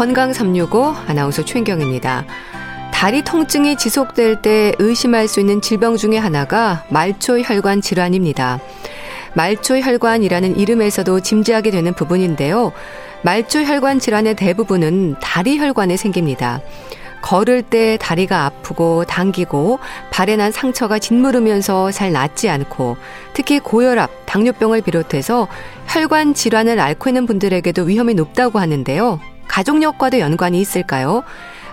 건강 365 아나운서 최인경입니다. 다리 통증이 지속될 때 의심할 수 있는 질병 중에 하나가 말초혈관 질환입니다. 말초혈관이라는 이름에서도 짐지하게 되는 부분인데요. 말초혈관 질환의 대부분은 다리 혈관에 생깁니다. 걸을 때 다리가 아프고 당기고 발에 난 상처가 짓무르면서 잘 낫지 않고 특히 고혈압, 당뇨병을 비롯해서 혈관 질환을 앓고 있는 분들에게도 위험이 높다고 하는데요. 가족력과도 연관이 있을까요?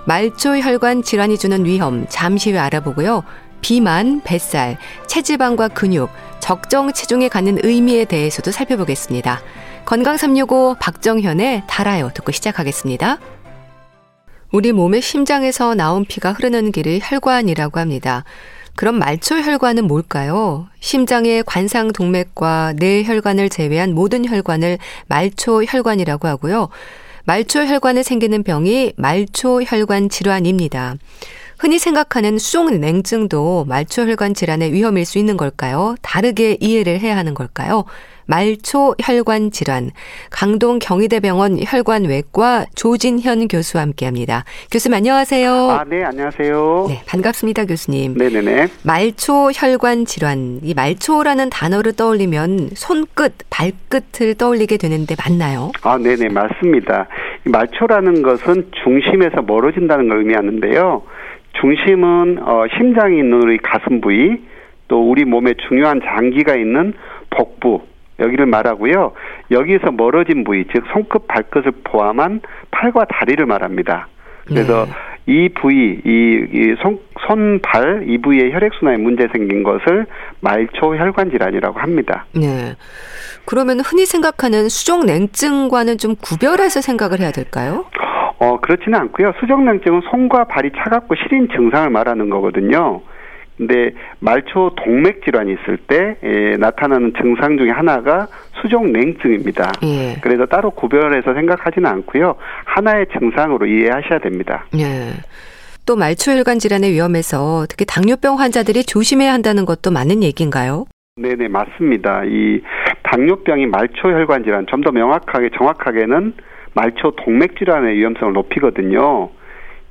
말초혈관 질환이 주는 위험 잠시 후에 알아보고요. 비만, 뱃살, 체지방과 근육, 적정 체중에 갖는 의미에 대해서도 살펴보겠습니다. 건강 365 박정현의 달아요 듣고 시작하겠습니다. 우리 몸의 심장에서 나온 피가 흐르는 길을 혈관이라고 합니다. 그럼 말초혈관은 뭘까요? 심장의 관상 동맥과 뇌혈관을 제외한 모든 혈관을 말초혈관이라고 하고요. 말초혈관에 생기는 병이 말초혈관 질환입니다. 흔히 생각하는 수족냉증도 말초혈관 질환의 위험일 수 있는 걸까요? 다르게 이해를 해야 하는 걸까요? 말초 혈관 질환 강동 경희대병원 혈관외과 조진현 교수와 함께합니다. 교수님 안녕하세요. 아, 네, 안녕하세요. 네, 반갑습니다, 교수님. 네 네 네. 말초 혈관 질환. 이 말초라는 단어를 떠올리면 손끝, 발끝을 떠올리게 되는데 맞나요? 아, 네 네, 맞습니다. 말초라는 것은 중심에서 멀어진다는 걸 의미하는데요. 중심은 어, 심장이 있는 우리 가슴 부위, 또 우리 몸에 중요한 장기가 있는 복부, 여기를 말하고요. 여기서 멀어진 부위, 즉 손끝, 발끝을 포함한 팔과 다리를 말합니다. 그래서 네. 이 부위, 이, 이 손, 손, 발, 이 부위에 혈액순환에 문제 생긴 것을 말초 혈관 질환이라고 합니다. 네. 그러면 흔히 생각하는 수족냉증과는 좀 구별해서 생각을 해야 될까요? 어, 그렇지는 않고요. 수족냉증은 손과 발이 차갑고 시린 증상을 말하는 거거든요. 근데 말초 동맥 질환이 있을 때 예, 나타나는 증상 중에 하나가 수족 냉증입니다. 예. 그래서 따로 구별해서 생각하지는 않고요. 하나의 증상으로 이해하셔야 됩니다. 예. 또 말초혈관 질환의 위험에서 특히 당뇨병 환자들이 조심해야 한다는 것도 맞는 얘기인가요? 네네 맞습니다. 이 당뇨병이 말초혈관 질환 좀 더 명확하게 정확하게는 말초 동맥 질환의 위험성을 높이거든요.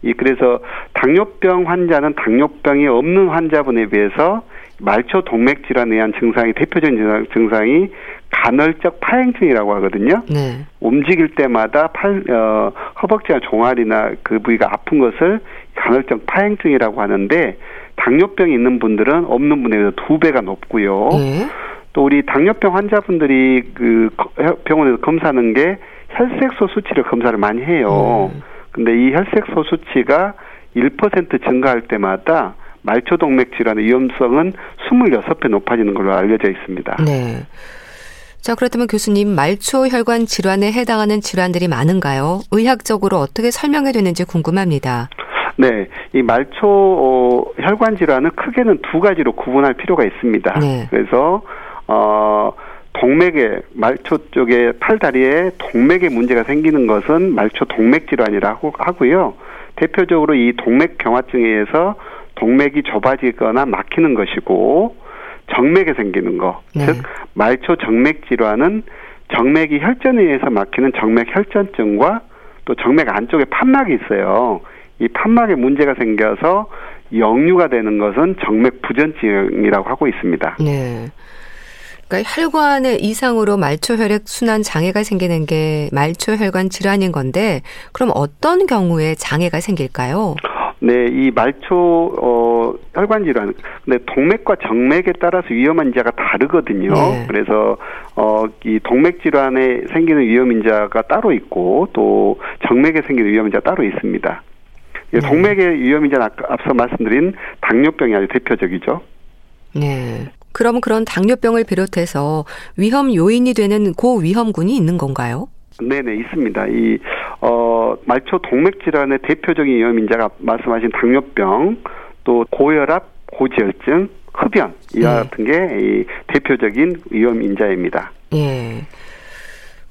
이 그래서 당뇨병 환자는 당뇨병이 없는 환자분에 비해서 말초 동맥 질환에 의한 증상이 대표적인 증상이 간헐적 파행증이라고 하거든요. 네. 움직일 때마다 팔 어, 허벅지나 종아리나 그 부위가 아픈 것을 간헐적 파행증이라고 하는데 당뇨병이 있는 분들은 없는 분에 비해서 두 배가 높고요. 네. 또 우리 당뇨병 환자분들이 그 병원에서 검사하는 게 혈색소 수치를 검사를 많이 해요. 네. 근데 이 혈색소 수치가 1% 증가할 때마다 말초동맥 질환의 위험성은 26배 높아지는 걸로 알려져 있습니다. 네. 자, 그렇다면 교수님, 말초 혈관 질환에 해당하는 질환들이 많은가요? 의학적으로 어떻게 설명이 되는지 궁금합니다. 네, 이 말초 어, 혈관 질환은 크게는 두 가지로 구분할 필요가 있습니다. 네. 그래서 어 동맥에 말초 쪽에 팔다리에 동맥에 문제가 생기는 것은 말초 동맥 질환이라고 하고요. 대표적으로 이 동맥 경화증에 의해서 동맥이 좁아지거나 막히는 것이고 정맥에 생기는 거, 네. 즉 말초 정맥 질환은 정맥이 혈전에 의해서 막히는 정맥 혈전증과 또 정맥 안쪽에 판막이 있어요. 이 판막에 문제가 생겨서 역류가 되는 것은 정맥 부전증이라고 하고 있습니다. 네. 그러니까 혈관의 이상으로 말초 혈액 순환 장애가 생기는 게 말초 혈관 질환인 건데 그럼 어떤 경우에 장애가 생길까요? 네, 이 말초 어 혈관 질환. 근데 동맥과 정맥에 따라서 위험한 인자가 다르거든요. 네. 그래서 어이 동맥 질환에 생기는 위험 인자가 따로 있고 또 정맥에 생기는 위험 인자 따로 있습니다. 네. 동맥의 위험 인자는 앞서 말씀드린 당뇨병이 아주 대표적이죠. 네. 그럼 그런 당뇨병을 비롯해서 위험 요인이 되는 고위험군이 있는 건가요? 네네 있습니다. 이 어, 말초 동맥 질환의 대표적인 위험 인자가 말씀하신 당뇨병, 또 고혈압, 고지혈증, 흡연 이와 네. 같은 게 대표적인 위험 인자입니다. 예.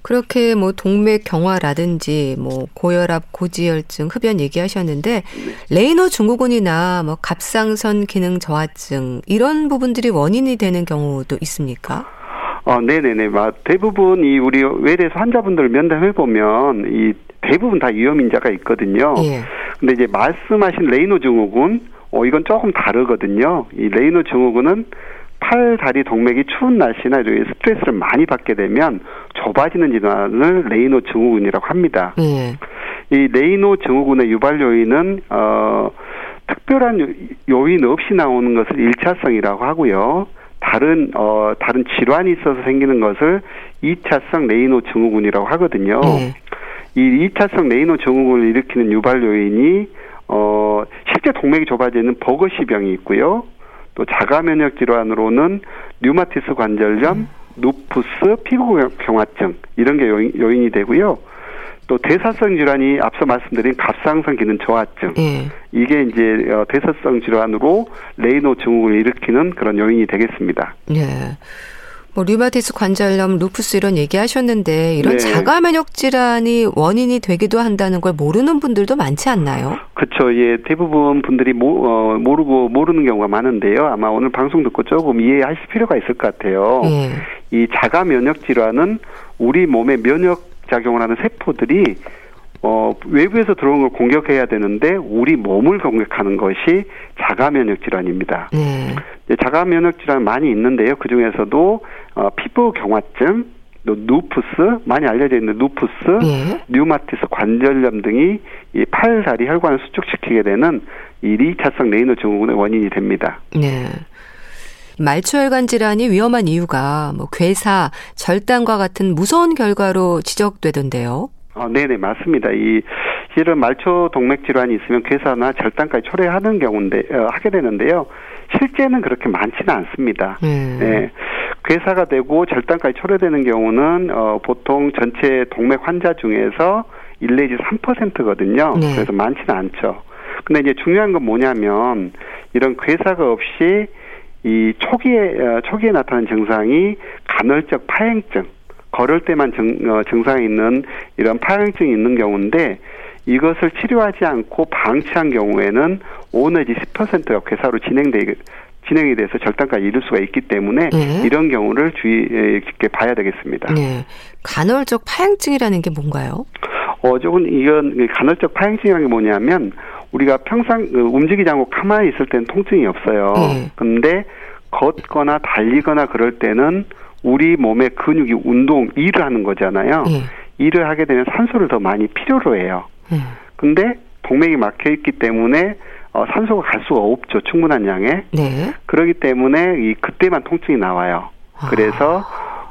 그렇게 뭐 동맥 경화라든지 뭐 고혈압, 고지혈증, 흡연 얘기하셨는데 네. 레이노 증후군이나 뭐 갑상선 기능 저하증 이런 부분들이 원인이 되는 경우도 있습니까? 어, 네네네. 대부분 이 우리 외래에서 환자분들 면담해 보면 이 대부분 다 위험 인자가 있거든요. 예. 근데 이제 말씀하신 레이노 증후군 어 이건 조금 다르거든요. 이 레이노 증후군은 팔, 다리, 동맥이 추운 날씨나 이런 스트레스를 많이 받게 되면 좁아지는 질환을 레이노 증후군이라고 합니다. 예. 이 레이노 증후군의 유발 요인은 어 특별한 요인 없이 나오는 것을 일차성이라고 하고요. 다른 어 다른 질환이 있어서 생기는 것을 이차성 레이노 증후군이라고 하거든요. 네. 이 2차성 레이노 증후군을 일으키는 유발 요인이 어 실제 동맥이 좁아지는 버거씨 병이 있고요. 또 자가 면역 질환으로는 류마티스 관절염, 음. 루푸스, 피부 경화증 이런 게 요인, 요인이 되고요. 또 대사성 질환이 앞서 말씀드린 갑상선 기능 저하증 예. 이게 이제 어, 대사성 질환으로 레이노 증후군을 일으키는 그런 요인이 되겠습니다. 예. 뭐 류마티스 관절염, 루푸스 이런 얘기하셨는데 이런 네. 자가 면역 질환이 원인이 되기도 한다는 걸 모르는 분들도 많지 않나요? 그렇죠. 예, 대부분 분들이 모, 어, 모르고 모르는 경우가 많은데요. 아마 오늘 방송 듣고 조금 이해하실 필요가 있을 것 같아요. 예. 이 자가 면역 질환은 우리 몸의 면역 작용을 하는 세포들이 어, 외부에서 들어온 걸 공격해야 되는데 우리 몸을 공격하는 것이 자가 면역 질환입니다. 네. 자가 면역 질환 많이 있는데요. 그 중에서도 어, 피부 경화증, 또 루푸스 많이 알려져 있는 루푸스, 네. 류마티스 관절염 등이 이 팔, 다리 혈관을 수축시키게 되는 이 이차성 레이노 증후군의 원인이 됩니다. 네. 말초혈관 질환이 위험한 이유가 뭐 괴사, 절단과 같은 무서운 결과로 지적되던데요. 어, 네네 맞습니다. 이 실은 말초 동맥 질환이 있으면 괴사나 절단까지 초래하는 경우인데 어, 하게 되는데요. 실제는 그렇게 많지는 않습니다. 음. 네. 괴사가 되고 절단까지 초래되는 경우는 어, 보통 전체 동맥 환자 중에서 1 내지 3%거든요. 네. 그래서 많지는 않죠. 근데 이제 중요한 건 뭐냐면 이런 괴사가 없이 이 초기에 어, 초기에 나타나는 증상이 간헐적 파행증, 걸을 때만 증, 어, 증상이 있는 이런 파행증이 있는 경우인데 이것을 치료하지 않고 방치한 경우에는 5 내지 10%가 괴사로 진행되 진행이 돼서 절단까지 이룰 수가 있기 때문에 네. 이런 경우를 주의 깊게 봐야 되겠습니다. 네. 간헐적 파행증이라는 게 뭔가요? 어, 조금 이건 간헐적 파행증이라는 게 뭐냐면 우리가 평상 그 움직이지 않고 가만히 있을 때는 통증이 없어요. 네. 근데 걷거나 달리거나 그럴 때는 우리 몸의 근육이 운동 일을 하는 거잖아요. 네. 일을 하게 되면 산소를 더 많이 필요로 해요. 네. 근데 동맥이 막혀 있기 때문에 어, 산소가 갈 수가 없죠. 충분한 양에. 네. 그러기 때문에 이 그때만 통증이 나와요. 아. 그래서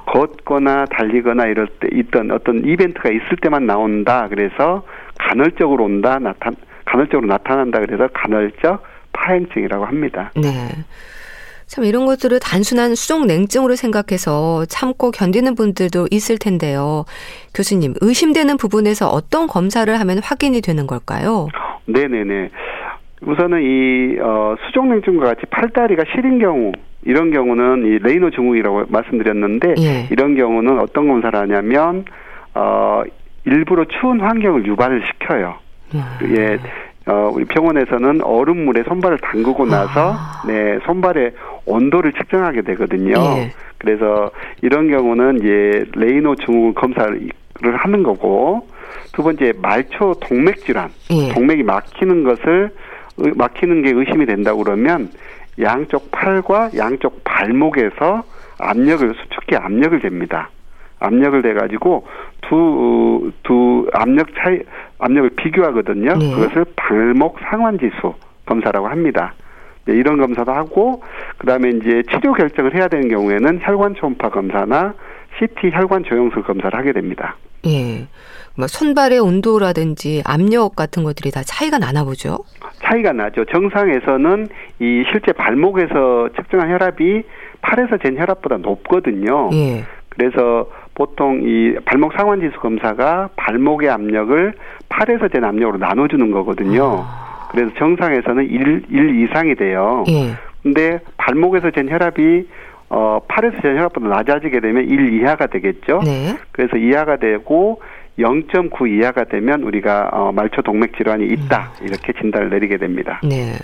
걷거나 달리거나 이럴 때 있던 어떤 이벤트가 있을 때만 나온다. 그래서 간헐적으로 온다. 나타 간헐적으로 나타난다. 그래서 간헐적 파행증이라고 합니다. 네. 참 이런 것들을 단순한 수족 냉증으로 생각해서 참고 견디는 분들도 있을 텐데요. 교수님, 의심되는 부분에서 어떤 검사를 하면 확인이 되는 걸까요? 네네네. 우선은 이 어, 수족 냉증과 같이 팔다리가 시린 경우 이런 경우는 이 레이노 증후이라고 말씀드렸는데 예. 이런 경우는 어떤 검사를 하냐면 어 일부러 추운 환경을 유발을 시켜요. 음. 예. 어, 우리 병원에서는 얼음물에 손발을 담그고 나서 아. 네 손발의 온도를 측정하게 되거든요. 예. 그래서 이런 경우는 이제 레이노 증후군 검사를 하는 거고 두 번째 말초 동맥 질환, 예. 동맥이 막히는 것을 막히는 게 의심이 된다 그러면 양쪽 팔과 양쪽 발목에서 압력을 수축기 압력을 잽니다. 압력을 대 가지고 두 두 압력 차이 압력을 비교하거든요. 네. 그것을 발목 상환 지수 검사라고 합니다. 네, 이런 검사도 하고 그다음에 이제 치료 결정을 해야 되는 경우에는 혈관 초음파 검사나 CT 혈관 조영술 검사를 하게 됩니다. 예. 뭐 손발의 온도라든지 압력 같은 것들이 다 차이가 나나 보죠. 차이가 나죠. 정상에서는 이 실제 발목에서 측정한 혈압이 팔에서 잰 혈압보다 높거든요. 예. 그래서 보통 이 발목 상환 지수 검사가 발목의 압력을 팔에서 잰 압력으로 나눠주는 거거든요. 아. 그래서 정상에서는 1, 1 이상이 돼요. 예. 근데 발목에서 잰 혈압이 어, 팔에서 잰 혈압보다 낮아지게 되면 1 이하가 되겠죠. 네. 그래서 이하가 되고 0.9 이하가 되면 우리가 어, 말초 동맥 질환이 있다 음. 이렇게 진단을 내리게 됩니다. 네.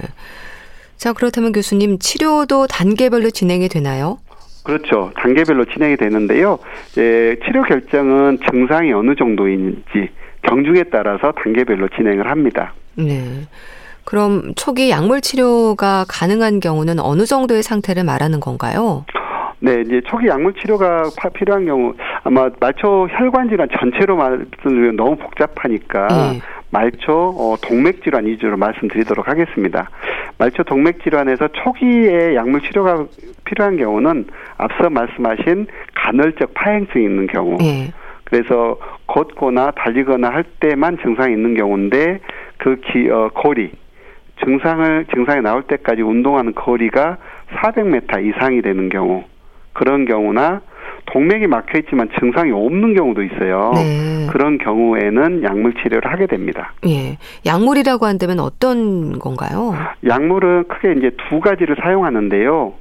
자 그렇다면 교수님 치료도 단계별로 진행이 되나요? 그렇죠. 단계별로 진행이 되는데요. 예, 치료 결정은 증상이 어느 정도인지 경중에 따라서 단계별로 진행을 합니다. 네. 그럼 초기 약물 치료가 가능한 경우는 어느 정도의 상태를 말하는 건가요? 네, 이제 초기 약물 치료가 필요한 경우 아마 말초 혈관 질환 전체로 말씀드리면 너무 복잡하니까 네. 말초 어, 동맥 질환 위주로 말씀드리도록 하겠습니다. 말초 동맥 질환에서 초기에 약물 치료가 필요한 경우는 앞서 말씀하신 간헐적 파행증이 있는 경우. 네. 그래서 걷거나 달리거나 할 때만 증상이 있는 경우인데 그 기, 어, 거리 증상을 증상이 나올 때까지 운동하는 거리가 400m 이상이 되는 경우 그런 경우나 동맥이 막혀 있지만 증상이 없는 경우도 있어요. 네. 그런 경우에는 약물 치료를 하게 됩니다. 예. 약물이라고 한다면 어떤 건가요? 약물은 크게 이제 두 가지를 사용하는데요.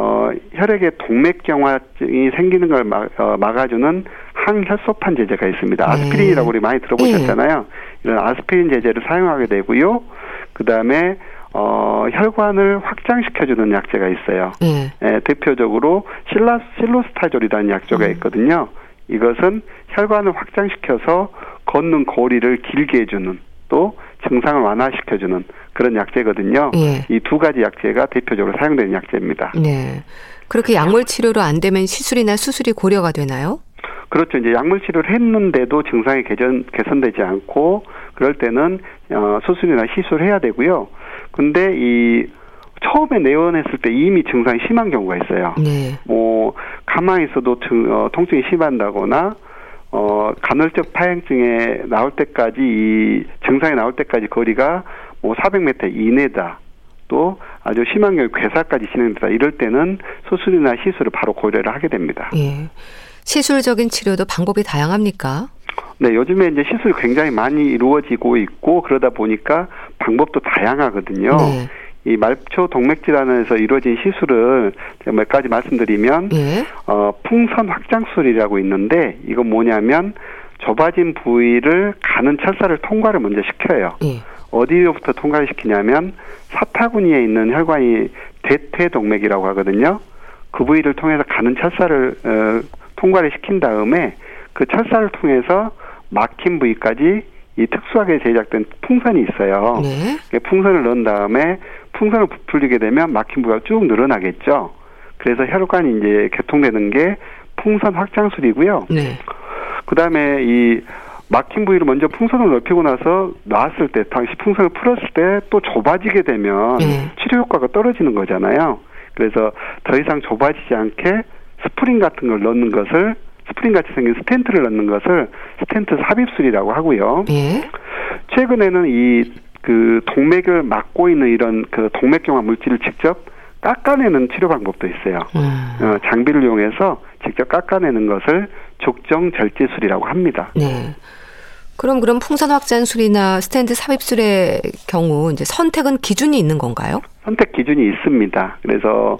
어, 혈액에 동맥경화증이 생기는 걸 막, 어, 막아주는 항혈소판 제제가 있습니다. 네. 아스피린이라고 우리 많이 들어보셨잖아요. 네. 이런 아스피린 제제를 사용하게 되고요. 그 다음에 어, 혈관을 확장시켜주는 약제가 있어요. 네. 예, 대표적으로 실라, 실로스타졸이라는 약제가 음. 있거든요. 이것은 혈관을 확장시켜서 걷는 거리를 길게 해주는 또 증상을 완화시켜주는 그런 약제거든요. 예. 이두 가지 약제가 대표적으로 사용되는 약제입니다. 네. 그렇게 약물 치료로 안 되면 시술이나 수술이 고려가 되나요? 그렇죠. 이제 약물 치료를 했는데도 증상이 개선, 개선되지 않고 그럴 때는 어, 수술이나 시술을 해야 되고요. 근데 이 처음에 내원했을 때 이미 증상이 심한 경우가 있어요. 네. 뭐 가만히 있어도 증, 어, 통증이 심한다거나 어 간헐적 파행증에 나올 때까지 이 증상이 나올 때까지 거리가 뭐 400m 이내다. 또 아주 심한 경우 괴사까지 진행되다 이럴 때는 수술이나 시술을 바로 고려를 하게 됩니다. 예. 시술적인 치료도 방법이 다양합니까? 네, 요즘에 이제 시술이 굉장히 많이 이루어지고 있고 그러다 보니까 방법도 다양하거든요. 네. 이 말초 동맥 질환에서 이루어진 시술을 몇 가지 말씀드리면 네. 어, 풍선 확장술이라고 있는데 이건 뭐냐면 좁아진 부위를 가는 철사를 통과를 먼저 시켜요. 네. 어디로부터 통과를 시키냐면 사타구니에 있는 혈관이 대퇴동맥이라고 하거든요. 그 부위를 통해서 가는 철사를 어, 통과를 시킨 다음에 그 철사를 통해서 막힌 부위까지 이 특수하게 제작된 풍선이 있어요. 네. 풍선을 넣은 다음에 풍선을 부풀리게 되면 막힌 부위가 쭉 늘어나겠죠. 그래서 혈관이 이제 개통되는 게 풍선 확장술이고요. 네. 그 다음에 이 막힌 부위를 먼저 풍선을 넓히고 나서 놨을 때, 당시 풍선을 풀었을 때 또 좁아지게 되면 네. 치료 효과가 떨어지는 거잖아요. 그래서 더 이상 좁아지지 않게 스프링 같은 걸 넣는 것을 스프링 같이 생긴 스텐트를 넣는 것을 스텐트 삽입술이라고 하고요. 예? 최근에는 이 그 동맥을 막고 있는 이런 그 동맥경화 물질을 직접 깎아내는 치료 방법도 있어요. 음. 어, 장비를 이용해서 직접 깎아내는 것을 죽종 절제술이라고 합니다. 네. 그럼 그럼 풍선 확장술이나 스텐트 삽입술의 경우 이제 선택은 기준이 있는 건가요? 선택 기준이 있습니다. 그래서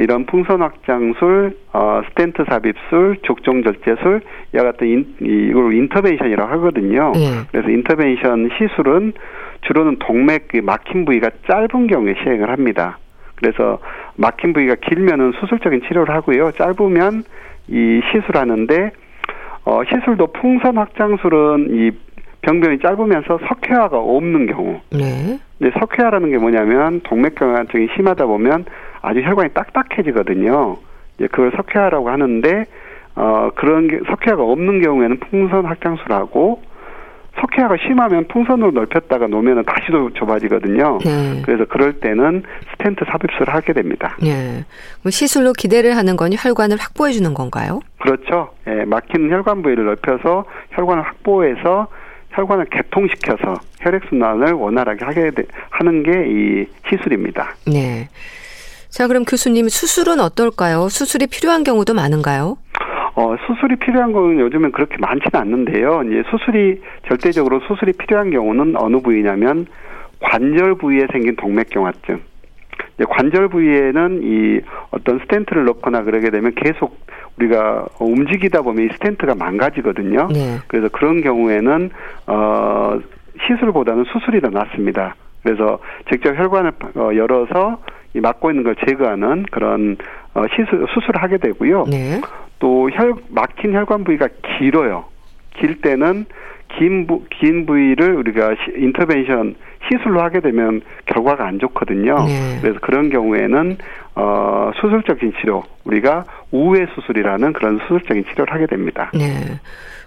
이런 풍선 확장술, 어, 스텐트 삽입술, 죽종 절제술 이와 같은 인, 이걸 intervention이라고 하거든요. 네. 그래서 intervention 시술은 주로는 동맥 그 막힌 부위가 짧은 경우에 시행을 합니다. 그래서 막힌 부위가 길면은 수술적인 치료를 하고요. 짧으면 이 시술하는데 어, 시술도 풍선 확장술은 이 병변이 짧으면서 석회화가 없는 경우. 네. 근데 석회화라는 게 뭐냐면 동맥경화증이 심하다 보면 아주 혈관이 딱딱해지거든요. 이제 그걸 석회화라고 하는데 어 그런 게 석회화가 없는 경우에는 풍선 확장술하고 석회화가 심하면 풍선으로 넓혔다가 놓으면 다시 도 좁아지거든요. 네. 그래서 그럴 때는 스텐트 삽입술을 하게 됩니다. 네. 시술로 기대를 하는 건 혈관을 확보해 주는 건가요? 그렇죠. 예, 막힌 혈관 부위를 넓혀서 혈관을 확보해서 혈관을 개통시켜서 혈액순환을 원활하게 하게 되, 하는 게 이 시술입니다. 네. 자, 그럼 교수님 수술은 어떨까요? 수술이 필요한 경우도 많은가요? 어, 수술이 필요한 건 요즘엔 그렇게 많지는 않는데요. 이제 수술이 절대적으로 수술이 필요한 경우는 어느 부위냐면 관절 부위에 생긴 동맥경화증. 관절 부위에는 이 어떤 스텐트를 넣거나 그러게 되면 계속 우리가 움직이다 보면 이 스텐트가 망가지거든요. 네. 그래서 그런 경우에는 어 시술보다는 수술이 더 낫습니다. 그래서 직접 혈관을 어, 열어서 이 막고 있는 걸 제거하는 그런 어 시술 수술을 하게 되고요. 네. 또 혈 막힌 혈관 부위가 길어요. 길 때는 긴, 부, 긴 부위를 우리가 시, 인터벤션 시술로 하게 되면 결과가 안 좋거든요. 네. 그래서 그런 경우에는 어, 수술적인 치료, 우리가 우회 수술이라는 그런 수술적인 치료를 하게 됩니다. 네.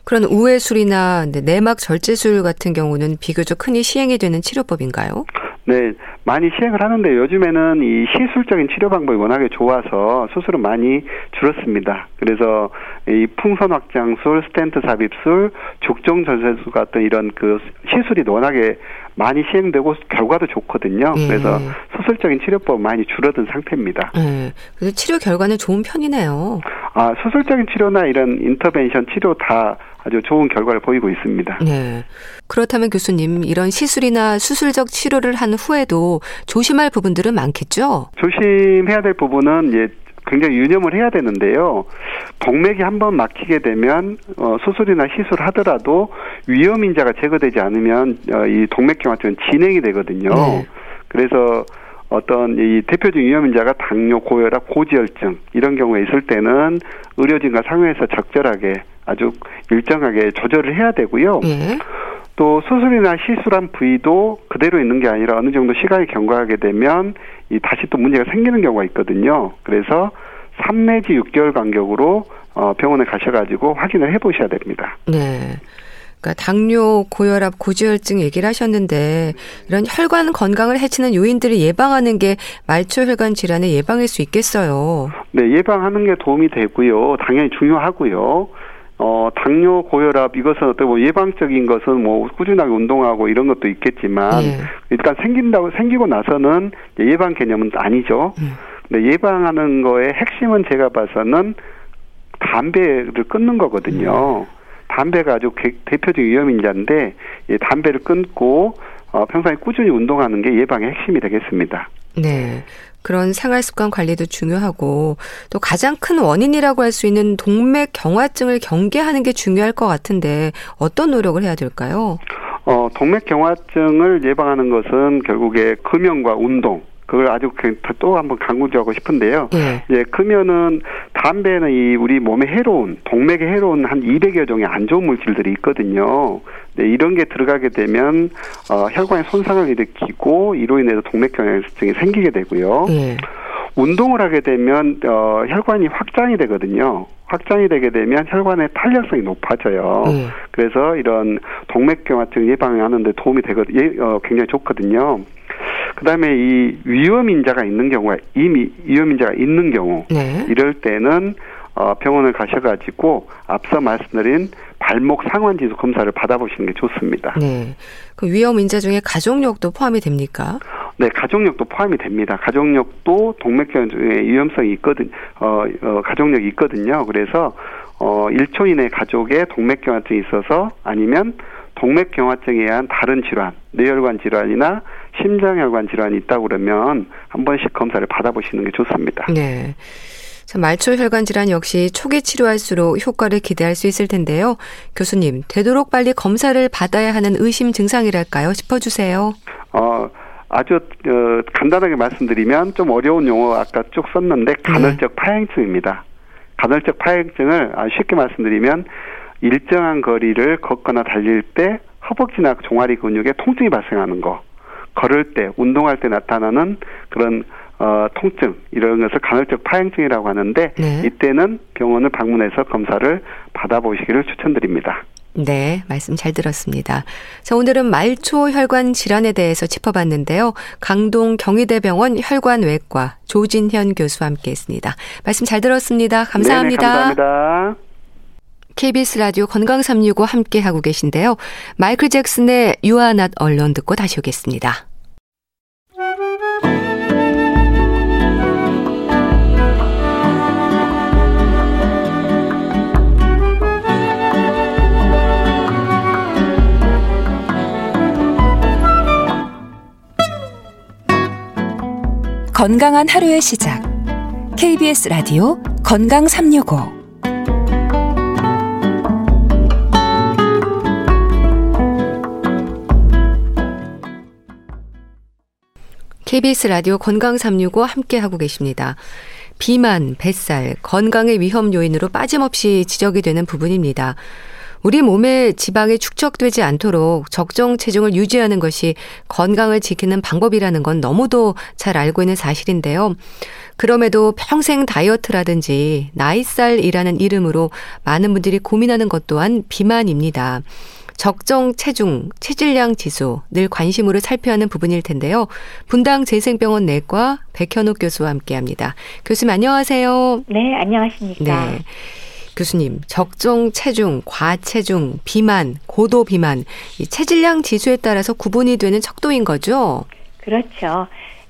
그런 우회술이나 내막 절제술 같은 경우는 비교적 흔히 시행이 되는 치료법인가요? 네, 많이 시행을 하는데 요즘에는 이 시술적인 치료 방법이 워낙에 좋아서 수술은 많이 줄었습니다. 그래서 이 풍선 확장술, 스텐트 삽입술, 족정 전세술 같은 이런 그 시술이 워낙에 많이 시행되고 결과도 좋거든요. 예. 그래서 수술적인 치료법 많이 줄어든 상태입니다. 예. 그래서 치료 결과는 좋은 편이네요. 아, 수술적인 치료나 이런 인터벤션 치료 다 아주 좋은 결과를 보이고 있습니다. 네. 그렇다면 교수님, 이런 시술이나 수술적 치료를 한 후에도 조심할 부분들은 많겠죠? 조심해야 될 부분은 이제 굉장히 유념을 해야 되는데요. 동맥이 한번 막히게 되면 어, 수술이나 시술 하더라도 위험 인자가 제거되지 않으면 어, 이 동맥경화증은 진행이 되거든요. 네. 그래서 어떤 이 대표적인 위험 인자가 당뇨, 고혈압, 고지혈증 이런 경우에 있을 때는 의료진과 상의해서 적절하게 아주 일정하게 조절을 해야 되고요. 예. 또 수술이나 시술한 부위도 그대로 있는 게 아니라 어느 정도 시간이 경과하게 되면 이 다시 또 문제가 생기는 경우가 있거든요. 그래서 3 내지 6개월 간격으로 어 병원에 가셔가지고 확인을 해보셔야 됩니다. 네. 그러니까 당뇨, 고혈압, 고지혈증 얘기를 하셨는데 이런 혈관 건강을 해치는 요인들을 예방하는 게 말초혈관 질환의 예방일 수 있겠어요. 네, 예방하는 게 도움이 되고요. 당연히 중요하고요. 어, 당뇨, 고혈압 이것은 어떤 뭐 예방적인 것은 뭐 꾸준하게 운동하고 이런 것도 있겠지만 예. 일단 생긴다고 생기고 나서는 예방 개념은 아니죠. 예. 근데 예방하는 거의 핵심은 제가 봐서는 담배를 끊는 거거든요. 예. 담배가 아주 대표적인 위험인자인데 이 담배를 끊고 어, 평소에 꾸준히 운동하는 게 예방의 핵심이 되겠습니다. 네. 그런 생활 습관 관리도 중요하고 또 가장 큰 원인이라고 할 수 있는 동맥 경화증을 경계하는 게 중요할 것 같은데 어떤 노력을 해야 될까요? 어, 동맥 경화증을 예방하는 것은 결국에 금연과 운동 그걸 아주 그또 한번 강조하고 싶은데요. 예. 예, 금연은 담배는 이 우리 몸에 해로운 동맥에 해로운 한 200여 종의 안 좋은 물질들이 있거든요. 네, 이런 게 들어가게 되면 어, 혈관에 손상을 일으키고 이로 인해서 동맥경화증이 생기게 되고요. 예. 운동을 하게 되면 어, 혈관이 확장이 되거든요. 확장이 되게 되면 혈관의 탄력성이 높아져요. 예. 그래서 이런 동맥경화증 예방하는 데 도움이 되거든요. 예, 어, 굉장히 좋거든요. 그다음에 이 위험 인자가 있는 경우에 이미 위험 인자가 있는 경우 네. 이럴 때는 어, 병원을 가셔가지고 앞서 말씀드린 발목 상완 지수 검사를 받아보시는 게 좋습니다. 네. 그 위험 인자 중에 가족력도 포함이 됩니까? 네, 가족력도 포함이 됩니다. 가족력도 동맥경화증의 위험성이 있거든, 어, 어 가족력이 있거든요. 그래서 어 1초 이내 가족에 동맥경화증이 있어서 아니면 동맥경화증에 의한 다른 질환, 뇌혈관 질환이나 심장혈관 질환이 있다고 그러면 한 번씩 검사를 받아보시는 게 좋습니다. 네. 말초혈관 질환 역시 초기 치료할수록 효과를 기대할 수 있을 텐데요. 교수님, 되도록 빨리 검사를 받아야 하는 의심 증상이랄까요? 짚어주세요. 어, 아주 어, 간단하게 말씀드리면 좀 어려운 용어 아까 쭉 썼는데 네. 간헐적 네. 파행증입니다. 간헐적 파행증을 쉽게 말씀드리면 일정한 거리를 걷거나 달릴 때 허벅지나 종아리 근육에 통증이 발생하는 거. 걸을 때, 운동할 때 나타나는 그런 어, 통증 이런 것을 간헐적 파행증이라고 하는데 네. 이때는 병원을 방문해서 검사를 받아보시기를 추천드립니다. 네, 말씀 잘 들었습니다. 자, 오늘은 말초 혈관 질환에 대해서 짚어봤는데요. 강동 경희대병원 혈관외과 조진현 교수와 함께 했습니다. 말씀 잘 들었습니다. 감사합니다. 네 감사합니다. KBS 라디오 건강 365 함께 하고 계신데요. 마이클 잭슨의 You Are Not Alone 듣고 다시 오겠습니다. 건강한 하루의 시작. KBS 라디오 건강 365 KBS 라디오 건강 365 함께 하고 계십니다. 비만, 뱃살, 건강의 위험 요인으로 빠짐없이 지적이 되는 부분입니다. 우리 몸에 지방이 축적되지 않도록 적정 체중을 유지하는 것이 건강을 지키는 방법이라는 건 너무도 잘 알고 있는 사실인데요. 그럼에도 평생 다이어트라든지 나이살이라는 이름으로 많은 분들이 고민하는 것 또한 비만입니다. 적정 체중, 체질량 지수 늘 관심으로 살펴야 하는 부분일 텐데요. 분당 재생병원 내과 백현옥 교수와 함께합니다. 교수님 안녕하세요. 네, 안녕하십니까. 네. 교수님, 적정 체중, 과체중, 비만, 고도 비만, 이 체질량 지수에 따라서 구분이 되는 척도인 거죠? 그렇죠.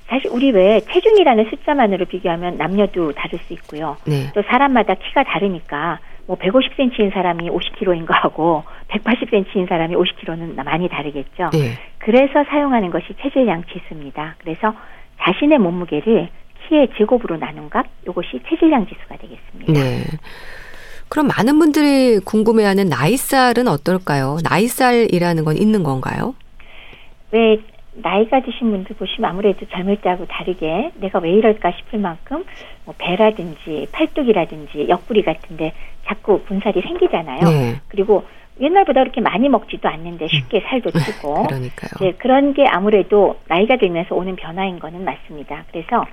사실 우리 왜 체중이라는 숫자만으로 비교하면 남녀도 다를 수 있고요. 네. 또 사람마다 키가 다르니까 뭐 150cm인 사람이 50kg인 거하고 180cm인 사람이 50kg는 많이 다르겠죠. 네. 그래서 사용하는 것이 체질량 지수입니다. 그래서 자신의 몸무게를 키의 제곱으로 나눈 값, 이것이 체질량 지수가 되겠습니다. 네. 그럼 많은 분들이 궁금해하는 나이살은 어떨까요? 나이살이라는 건 있는 건가요? 왜 나이가 드신 분들 보시면 아무래도 젊을 때하고 다르게 내가 왜 이럴까 싶을 만큼 뭐 배라든지 팔뚝이라든지 옆구리 같은데 자꾸 분살이 생기잖아요. 네. 그리고 옛날보다 그렇게 많이 먹지도 않는데 쉽게 살도 찌고. 그러니까요. 네, 그런 게 아무래도 나이가 들면서 오는 변화인 거는 맞습니다. 그래서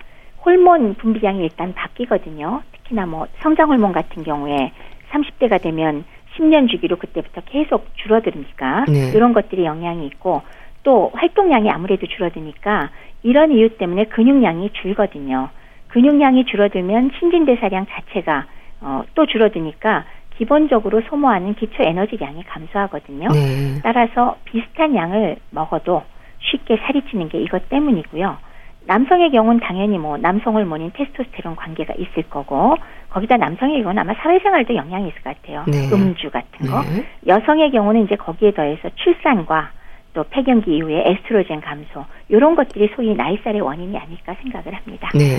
호르몬 분비량이 일단 바뀌거든요. 특히나 뭐 성장 호르몬 같은 경우에 30대가 되면 10년 주기로 그때부터 계속 줄어드니까 네. 이런 것들이 영향이 있고 또 활동량이 아무래도 줄어드니까 이런 이유 때문에 근육량이 줄거든요. 근육량이 줄어들면 신진대사량 자체가 어, 또 줄어드니까 기본적으로 소모하는 기초 에너지량이 감소하거든요. 네. 따라서 비슷한 양을 먹어도 쉽게 살이 찌는 게 이것 때문이고요. 남성의 경우는 당연히 뭐 남성 호르몬인 테스토스테론 관계가 있을 거고 거기다 남성의 경우는 아마 사회생활도 영향이 있을 것 같아요. 네. 음주 같은 거. 네. 여성의 경우는 이제 거기에 더해서 출산과 또 폐경기 이후에 에스트로겐 감소 이런 것들이 소위 나이살의 원인이 아닐까 생각을 합니다. 네.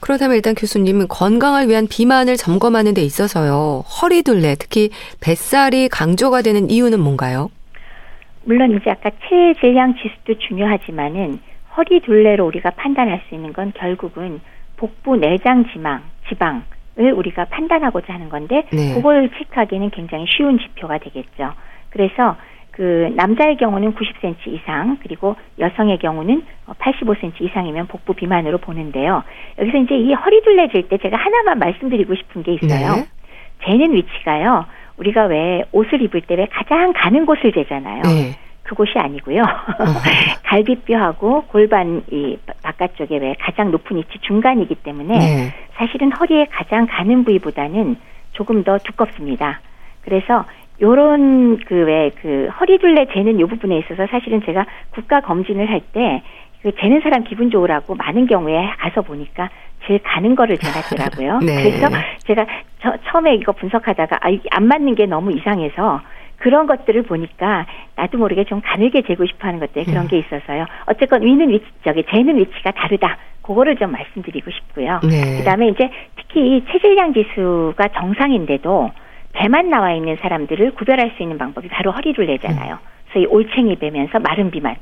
그렇다면 일단 교수님 건강을 위한 비만을 점검하는 데 있어서요 허리둘레 특히 뱃살이 강조가 되는 이유는 뭔가요? 물론 이제 아까 체질량 지수도 중요하지만은 허리둘레로 우리가 판단할 수 있는 건 결국은 복부 내장 지방 지방을 우리가 판단하고자 하는 건데 네. 그걸 체크하기는 굉장히 쉬운 지표가 되겠죠. 그래서 그 남자의 경우는 90cm 이상 그리고 여성의 경우는 85cm 이상이면 복부 비만으로 보는데요. 여기서 이제 이 허리 둘레질 때 제가 하나만 말씀드리고 싶은 게 있어요. 네. 재는 위치가요. 우리가 왜 옷을 입을 때 왜 가장 가는 곳을 재잖아요. 네. 그곳이 아니고요. 갈비뼈하고 골반 이 바깥쪽에 왜 가장 높은 위치 중간이기 때문에 네. 사실은 허리에 가장 가는 부위보다는 조금 더 두껍습니다. 그래서 요런 그 왜그 그 허리둘레 재는 요 부분에 있어서 사실은 제가 국가 검진을 할 때 그 재는 사람 기분 좋으라고 많은 경우에 가서 보니까 제일 가는 거를 재놨더라고요. 네. 그래서 제가 저, 처음에 이거 분석하다가 아 이게 안 맞는 게 너무 이상해서 그런 것들을 보니까 나도 모르게 좀 가늘게 재고 싶어 하는 것들 그런 음. 게 있어서요. 어쨌건 위는 위치, 저기 재는 위치가 다르다. 그거를 좀 말씀드리고 싶고요. 네. 그 다음에 이제 특히 체질량 지수가 정상인데도 배만 나와 있는 사람들을 구별할 수 있는 방법이 바로 허리를 내잖아요. 그래서 이 올챙이 배면서 마른 비만.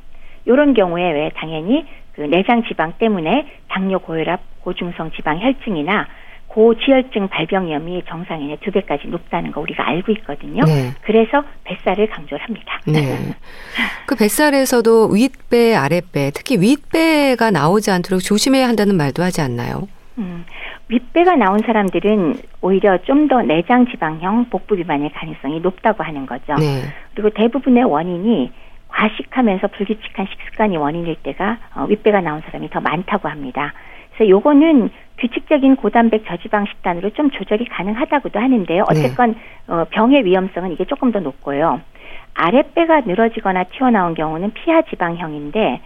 이런 경우에 왜 당연히 그 내장 지방 때문에 당뇨, 고혈압, 고중성 지방 혈증이나 고지혈증 발병 위험이 정상인의 두 배까지 높다는 거 우리가 알고 있거든요. 네. 그래서 뱃살을 강조를 합니다. 네. 그 뱃살에서도 윗배, 아랫배, 특히 윗배가 나오지 않도록 조심해야 한다는 말도 하지 않나요? 음, 윗배가 나온 사람들은 오히려 좀 더 내장 지방형 복부 비만의 가능성이 높다고 하는 거죠. 네. 그리고 대부분의 원인이 과식하면서 불규칙한 식습관이 원인일 때가 어, 윗배가 나온 사람이 더 많다고 합니다. 그래서 요거는 규칙적인 고단백 저지방 식단으로 좀 조절이 가능하다고도 하는데요. 네. 어쨌건 네. 어, 병의 위험성은 이게 조금 더 높고요. 아랫배가 늘어지거나 튀어나온 경우는 피하 지방형인데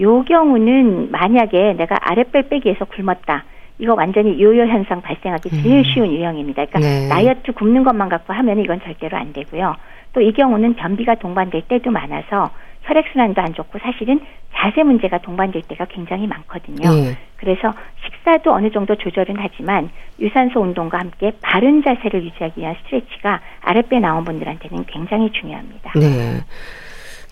요 경우는 만약에 내가 아랫배 빼기에서 굶었다. 이거 완전히 요요 현상 발생하기 제일 음. 쉬운 유형입니다. 그러니까 네. 다이어트 굶는 것만 갖고 하면 이건 절대로 안 되고요. 또 이 경우는 변비가 동반될 때도 많아서 혈액순환도 안 좋고 사실은 자세 문제가 동반될 때가 굉장히 많거든요. 네. 그래서 식사도 어느 정도 조절은 하지만 유산소 운동과 함께 바른 자세를 유지하기 위한 스트레치가 아랫배 나온 분들한테는 굉장히 중요합니다. 네.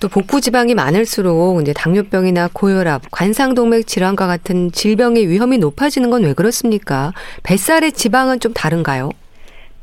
또 복부 지방이 많을수록 이제 당뇨병이나 고혈압, 관상동맥 질환과 같은 질병의 위험이 높아지는 건 왜 그렇습니까? 뱃살의 지방은 좀 다른가요?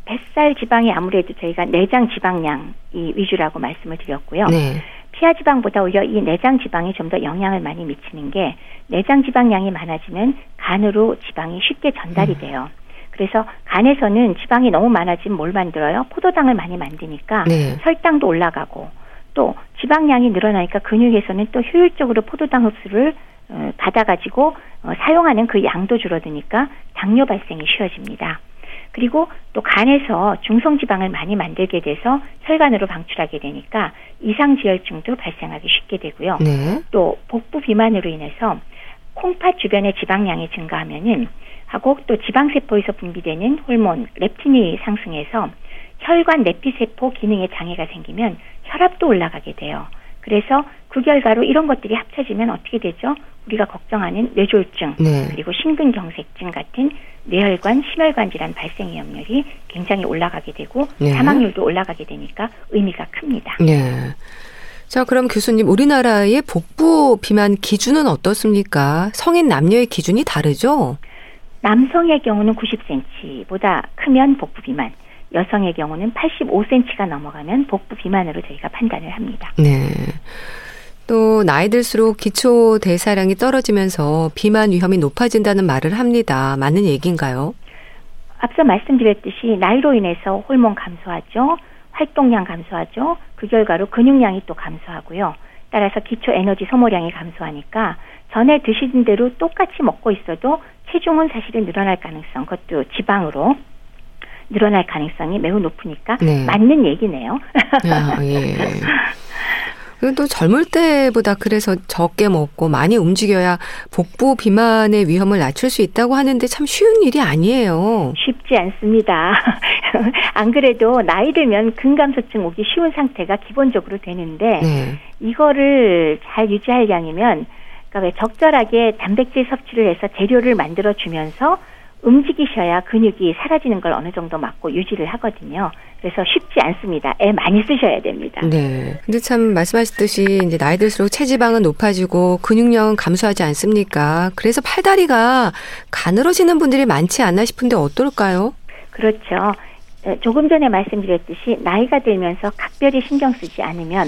뱃살 지방이 아무래도 저희가 내장 지방량이 위주라고 말씀을 드렸고요. 네. 피하 지방보다 오히려 이 내장 지방이 좀 더 영향을 많이 미치는 게 내장 지방량이 많아지면 간으로 지방이 쉽게 전달이 음. 돼요. 그래서 간에서는 지방이 너무 많아지면 뭘 만들어요? 포도당을 많이 만드니까 네. 혈당도 올라가고 또 지방량이 늘어나니까 근육에서는 또 효율적으로 포도당 흡수를 어, 받아가지고 어, 사용하는 그 양도 줄어드니까 당뇨 발생이 쉬워집니다. 그리고 또 간에서 중성지방을 많이 만들게 돼서 혈관으로 방출하게 되니까 이상지혈증도 발생하기 쉽게 되고요. 네. 또 복부 비만으로 인해서 콩팥 주변의 지방량이 증가하면은 하고 또 지방세포에서 분비되는 호르몬 렙틴이 상승해서 혈관 내피세포 기능에 장애가 생기면 혈압도 올라가게 돼요. 그래서 그 결과로 이런 것들이 합쳐지면 어떻게 되죠? 우리가 걱정하는 뇌졸중 네. 그리고 심근경색증 같은 뇌혈관 심혈관 질환 발생 위험률이 굉장히 올라가게 되고 네. 사망률도 올라가게 되니까 의미가 큽니다. 네. 자, 그럼 교수님, 우리나라의 복부 비만 기준은 어떻습니까? 성인 남녀의 기준이 다르죠? 남성의 경우는 90cm보다 크면 복부 비만, 여성의 경우는 85cm가 넘어가면 복부 비만으로 저희가 판단을 합니다. 네. 또 나이 들수록 기초 대사량이 떨어지면서 비만 위험이 높아진다는 말을 합니다. 맞는 얘기인가요? 앞서 말씀드렸듯이 나이로 인해서 호르몬 감소하죠. 활동량 감소하죠. 그 결과로 근육량이 또 감소하고요. 따라서 기초 에너지 소모량이 감소하니까 전에 드시던 대로 똑같이 먹고 있어도 체중은 사실은 늘어날 가능성, 그것도 지방으로 늘어날 가능성이 매우 높으니까 네. 맞는 얘기네요. 아, 예. 그리고 또 젊을 때보다 그래서 적게 먹고 많이 움직여야 복부 비만의 위험을 낮출 수 있다고 하는데 참 쉬운 일이 아니에요. 쉽지 않습니다. 안 그래도 나이 들면 근감소증 오기 쉬운 상태가 기본적으로 되는데 네. 이거를 잘 유지하려면 그러니까 왜 적절하게 단백질 섭취를 해서 재료를 만들어 주면서 움직이셔야 근육이 사라지는 걸 어느 정도 막고 유지를 하거든요. 그래서 쉽지 않습니다. 애 많이 쓰셔야 됩니다. 네. 근데 참 말씀하셨듯이 이제 나이 들수록 체지방은 높아지고 근육량은 감소하지 않습니까? 그래서 팔다리가 가늘어지는 분들이 많지 않나 싶은데 어떨까요? 그렇죠. 에, 조금 전에 말씀드렸듯이 나이가 들면서 각별히 신경 쓰지 않으면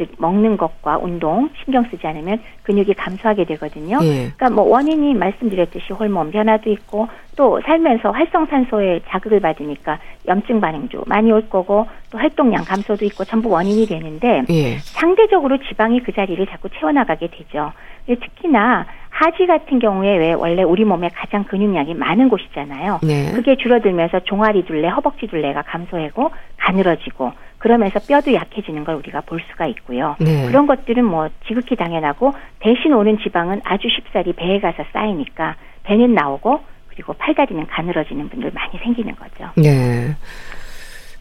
즉 먹는 것과 운동 신경 쓰지 않으면 근육이 감소하게 되거든요. 예. 그러니까 뭐 원인이 말씀드렸듯이 호르몬 변화도 있고 또 살면서 활성산소에 자극을 받으니까 염증 반응도 많이 올 거고 또 활동량 감소도 있고 전부 원인이 되는데 예. 상대적으로 지방이 그 자리를 자꾸 채워나가게 되죠. 특히나 하지 같은 경우에 왜 원래 우리 몸에 가장 근육량이 많은 곳이잖아요. 네. 그게 줄어들면서 종아리 둘레, 허벅지 둘레가 감소하고 가늘어지고 그러면서 뼈도 약해지는 걸 우리가 볼 수가 있고요. 네. 그런 것들은 뭐 지극히 당연하고 대신 오는 지방은 아주 쉽사리 배에 가서 쌓이니까 배는 나오고 그리고 팔다리는 가늘어지는 분들 많이 생기는 거죠. 네.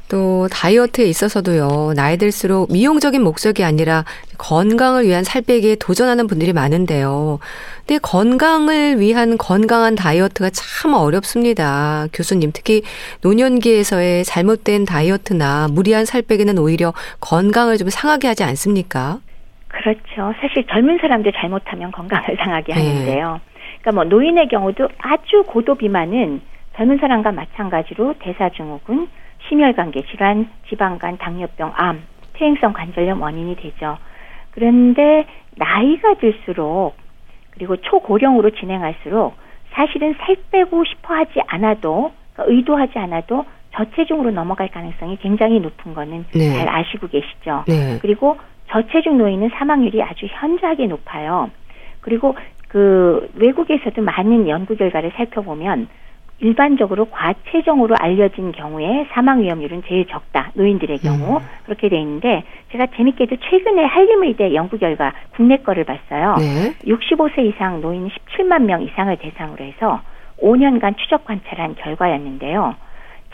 또 다이어트에 있어서도요. 나이 들수록 미용적인 목적이 아니라 건강을 위한 살 빼기에 도전하는 분들이 많은데요. 근데 건강을 위한 건강한 다이어트가 참 어렵습니다. 교수님, 특히 노년기에서의 잘못된 다이어트나 무리한 살 빼기는 오히려 건강을 좀 상하게 하지 않습니까? 그렇죠. 사실 젊은 사람들 잘못하면 건강을 상하게 네. 하는데요. 그러니까 뭐 노인의 경우도 아주 고도 비만은 젊은 사람과 마찬가지로 대사증후군, 심혈관계 질환, 지방간, 당뇨병, 암, 퇴행성 관절염 원인이 되죠. 그런데 나이가 들수록 그리고 초고령으로 진행할수록 사실은 살 빼고 싶어 하지 않아도 그러니까 의도하지 않아도 저체중으로 넘어갈 가능성이 굉장히 높은 거는 네. 잘 아시고 계시죠. 네. 그리고 저체중 노인은 사망률이 아주 현저하게 높아요. 그리고 그 외국에서도 많은 연구 결과를 살펴보면 일반적으로 과체중으로 알려진 경우에 사망 위험률은 제일 적다. 노인들의 경우 음. 그렇게 돼 있는데 제가 재밌게도 최근에 한림의대 연구 결과 국내 거를 봤어요. 네. 65세 이상 노인 17만 명 이상을 대상으로 해서 5년간 추적 관찰한 결과였는데요.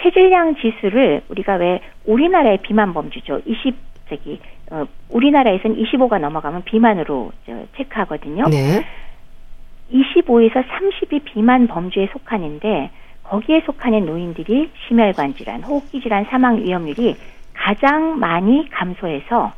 체질량 지수를 우리가 왜 우리나라의 비만 범주죠. 20 저기 어, 우리나라에서는 25가 넘어가면 비만으로 저, 체크하거든요. 네. 25에서 30이 비만 범주에 속하는데 거기에 속하는 노인들이 심혈관 질환, 호흡기 질환 사망 위험률이 가장 많이 감소해서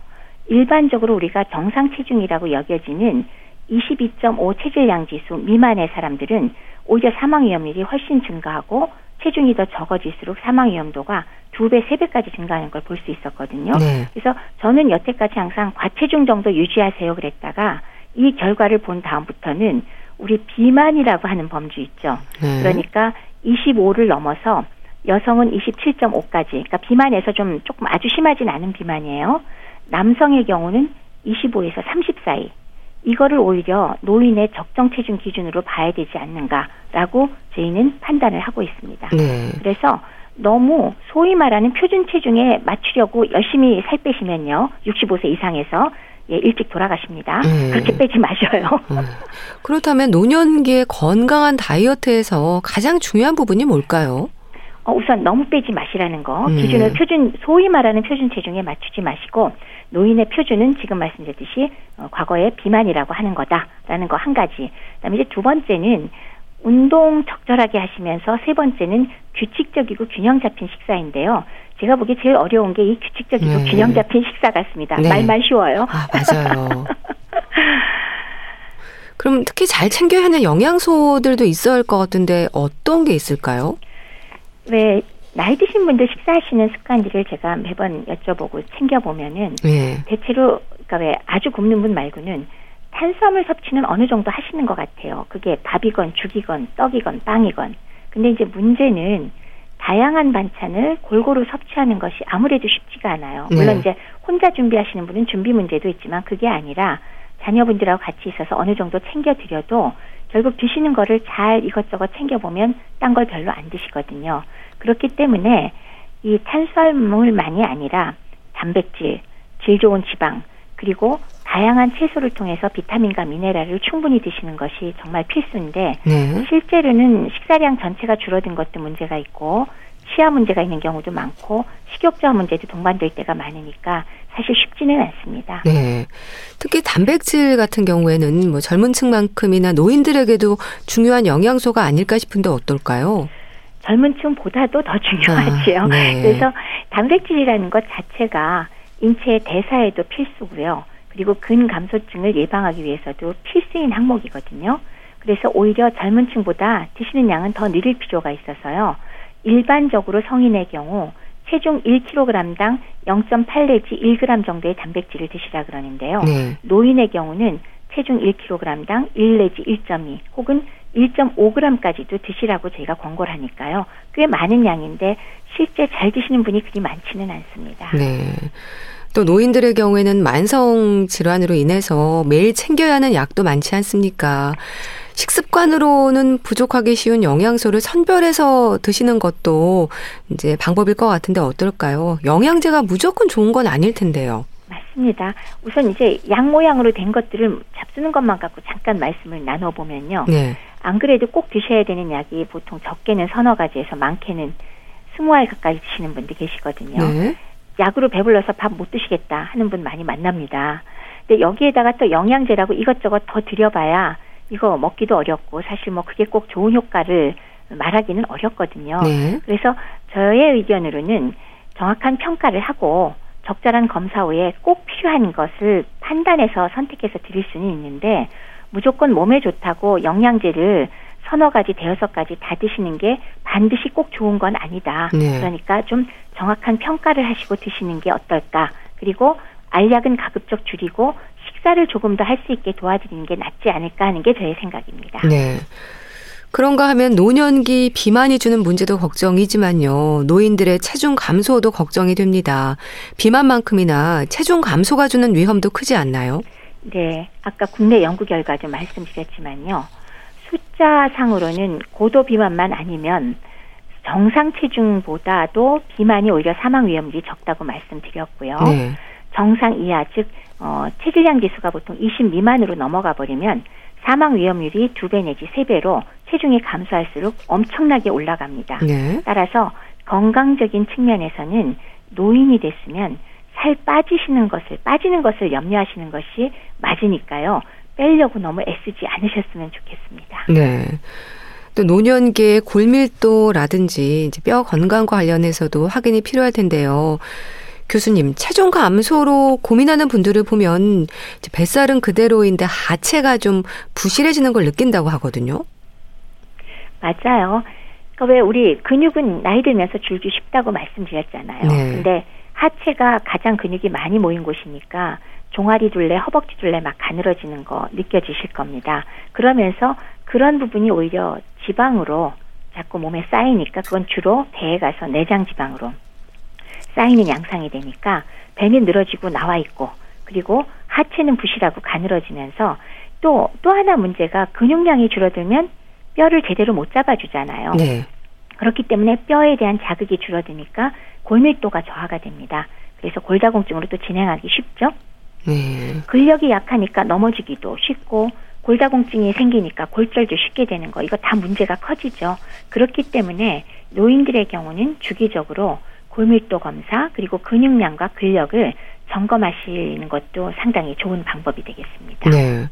일반적으로 우리가 정상 체중이라고 여겨지는 22.5 체질량 지수 미만의 사람들은 오히려 사망 위험률이 훨씬 증가하고 체중이 더 적어질수록 사망 위험도가 두 배, 세 배까지 증가하는 걸 볼 수 있었거든요. 네. 그래서 저는 여태까지 항상 과체중 정도 유지하세요 그랬다가 이 결과를 본 다음부터는 우리 비만이라고 하는 범주 있죠. 네. 그러니까 25를 넘어서 여성은 27.5까지, 그러니까 비만에서 좀 조금 아주 심하진 않은 비만이에요. 남성의 경우는 25에서 30 사이. 이거를 오히려 노인의 적정 체중 기준으로 봐야 되지 않는가라고 저희는 판단을 하고 있습니다. 네. 그래서 너무 소위 말하는 표준 체중에 맞추려고 열심히 살 빼시면요. 65세 이상에서 예, 일찍 돌아가십니다. 음. 그렇게 빼지 마셔요. 음. 그렇다면 노년기의 건강한 다이어트에서 가장 중요한 부분이 뭘까요? 어, 우선 너무 빼지 마시라는 거. 음. 기준을 표준, 소위 말하는 표준 체중에 맞추지 마시고, 노인의 표준은 지금 말씀드렸듯이, 어, 과거의 비만이라고 하는 거다라는 거 한 가지. 그 다음에 이제 두 번째는, 운동 적절하게 하시면서 세 번째는 규칙적이고 균형 잡힌 식사인데요. 제가 보기에 제일 어려운 게 이 규칙적이고 네. 균형 잡힌 식사 같습니다. 네. 말만 쉬워요. 아, 맞아요. 그럼 특히 잘 챙겨야 하는 영양소들도 있어야 할 것 같은데 어떤 게 있을까요? 왜 나이 드신 분들 식사하시는 습관들을 제가 매번 여쭤보고 챙겨보면은 네. 대체로 그러니까 왜 아주 굶는 분 말고는 탄수화물 섭취는 어느 정도 하시는 것 같아요. 그게 밥이건 죽이건 떡이건 빵이건. 근데 이제 문제는 다양한 반찬을 골고루 섭취하는 것이 아무래도 쉽지가 않아요. 물론 네. 이제 혼자 준비하시는 분은 준비 문제도 있지만 그게 아니라 자녀분들하고 같이 있어서 어느 정도 챙겨 드려도 결국 드시는 거를 잘 이것저것 챙겨 보면 딴 걸 별로 안 드시거든요. 그렇기 때문에 이 탄수화물만이 아니라 단백질, 질 좋은 지방, 그리고 다양한 채소를 통해서 비타민과 미네랄을 충분히 드시는 것이 정말 필수인데 네. 실제로는 식사량 전체가 줄어든 것도 문제가 있고 치아 문제가 있는 경우도 많고 식욕저하 문제도 동반될 때가 많으니까 사실 쉽지는 않습니다. 네. 특히 단백질 같은 경우에는 뭐 젊은 층만큼이나 노인들에게도 중요한 영양소가 아닐까 싶은데 어떨까요? 젊은 층보다도 더 중요하지요. 아, 네. 그래서 단백질이라는 것 자체가 인체의 대사에도 필수고요. 그리고 근감소증을 예방하기 위해서도 필수인 항목이거든요. 그래서 오히려 젊은 층보다 드시는 양은 더 늘릴 필요가 있어서요. 일반적으로 성인의 경우 체중 1kg당 0.8 내지 1g 정도의 단백질을 드시라 그러는데요. 네. 노인의 경우는 체중 1kg당 1 내지 1.2 혹은 1.5g까지도 드시라고 저희가 권고를 하니까요. 꽤 많은 양인데 실제 잘 드시는 분이 그리 많지는 않습니다. 네. 또 노인들의 경우에는 만성 질환으로 인해서 매일 챙겨야 하는 약도 많지 않습니까? 식습관으로는 부족하기 쉬운 영양소를 선별해서 드시는 것도 이제 방법일 것 같은데 어떨까요? 영양제가 무조건 좋은 건 아닐 텐데요. 맞습니다. 우선 이제 양 모양으로 된 것들을 잡수는 것만 갖고 잠깐 말씀을 나눠보면요. 네. 안 그래도 꼭 드셔야 되는 약이 보통 적게는 서너 가지에서 많게는 스무 알 가까이 드시는 분들 계시거든요. 네. 약으로 배불러서 밥 못 드시겠다 하는 분 많이 만납니다. 근데 여기에다가 또 영양제라고 이것저것 더 드려봐야 이거 먹기도 어렵고 사실 뭐 그게 꼭 좋은 효과를 말하기는 어렵거든요. 네. 그래서 저의 의견으로는 정확한 평가를 하고 적절한 검사 후에 꼭 필요한 것을 판단해서 선택해서 드릴 수는 있는데 무조건 몸에 좋다고 영양제를 서너 가지, 대여섯 가지 다 드시는 게 반드시 꼭 좋은 건 아니다. 네. 그러니까 좀 정확한 평가를 하시고 드시는 게 어떨까. 그리고 알약은 가급적 줄이고 식사를 조금 더 할 수 있게 도와드리는 게 낫지 않을까 하는 게 저의 생각입니다. 네. 그런가 하면 노년기 비만이 주는 문제도 걱정이지만요. 노인들의 체중 감소도 걱정이 됩니다. 비만만큼이나 체중 감소가 주는 위험도 크지 않나요? 네, 아까 국내 연구 결과도 말씀드렸지만요. 숫자상으로는 고도 비만만 아니면 정상 체중보다도 비만이 오히려 사망 위험률이 적다고 말씀드렸고요. 네. 정상 이하 즉 어, 체질량 지수가 보통 20 미만으로 넘어가 버리면 사망 위험률이 두 배 내지 세 배로 체중이 감소할수록 엄청나게 올라갑니다. 네. 따라서 건강적인 측면에서는 노인이 됐으면 살 빠지시는 것을 빠지는 것을 염려하시는 것이 맞으니까요. 빼려고 너무 애쓰지 않으셨으면 좋겠습니다. 네. 또 노년기의 골밀도라든지 이제 뼈 건강과 관련해서도 확인이 필요할 텐데요. 교수님, 체중 감소로 고민하는 분들을 보면 이제 뱃살은 그대로인데 하체가 좀 부실해지는 걸 느낀다고 하거든요. 맞아요. 그러니까 왜 우리 근육은 나이 들면서 줄기 쉽다고 말씀드렸잖아요. 네. 근데 하체가 가장 근육이 많이 모인 곳이니까 종아리 둘레, 허벅지 둘레 막 가늘어지는 거 느껴지실 겁니다. 그러면서 그런 부분이 오히려 지방으로 자꾸 몸에 쌓이니까 그건 주로 배에 가서 내장 지방으로 쌓이는 양상이 되니까 배는 늘어지고 나와 있고 그리고 하체는 부실하고 가늘어지면서 또 또 하나 문제가 근육량이 줄어들면 뼈를 제대로 못 잡아주잖아요. 네. 그렇기 때문에 뼈에 대한 자극이 줄어드니까 골밀도가 저하가 됩니다. 그래서 골다공증으로 또 진행하기 쉽죠. 네. 근력이 약하니까 넘어지기도 쉽고 골다공증이 생기니까 골절도 쉽게 되는 거 이거 다 문제가 커지죠. 그렇기 때문에 노인들의 경우는 주기적으로 골밀도 검사 그리고 근육량과 근력을 점검하시는 것도 상당히 좋은 방법이 되겠습니다. 네.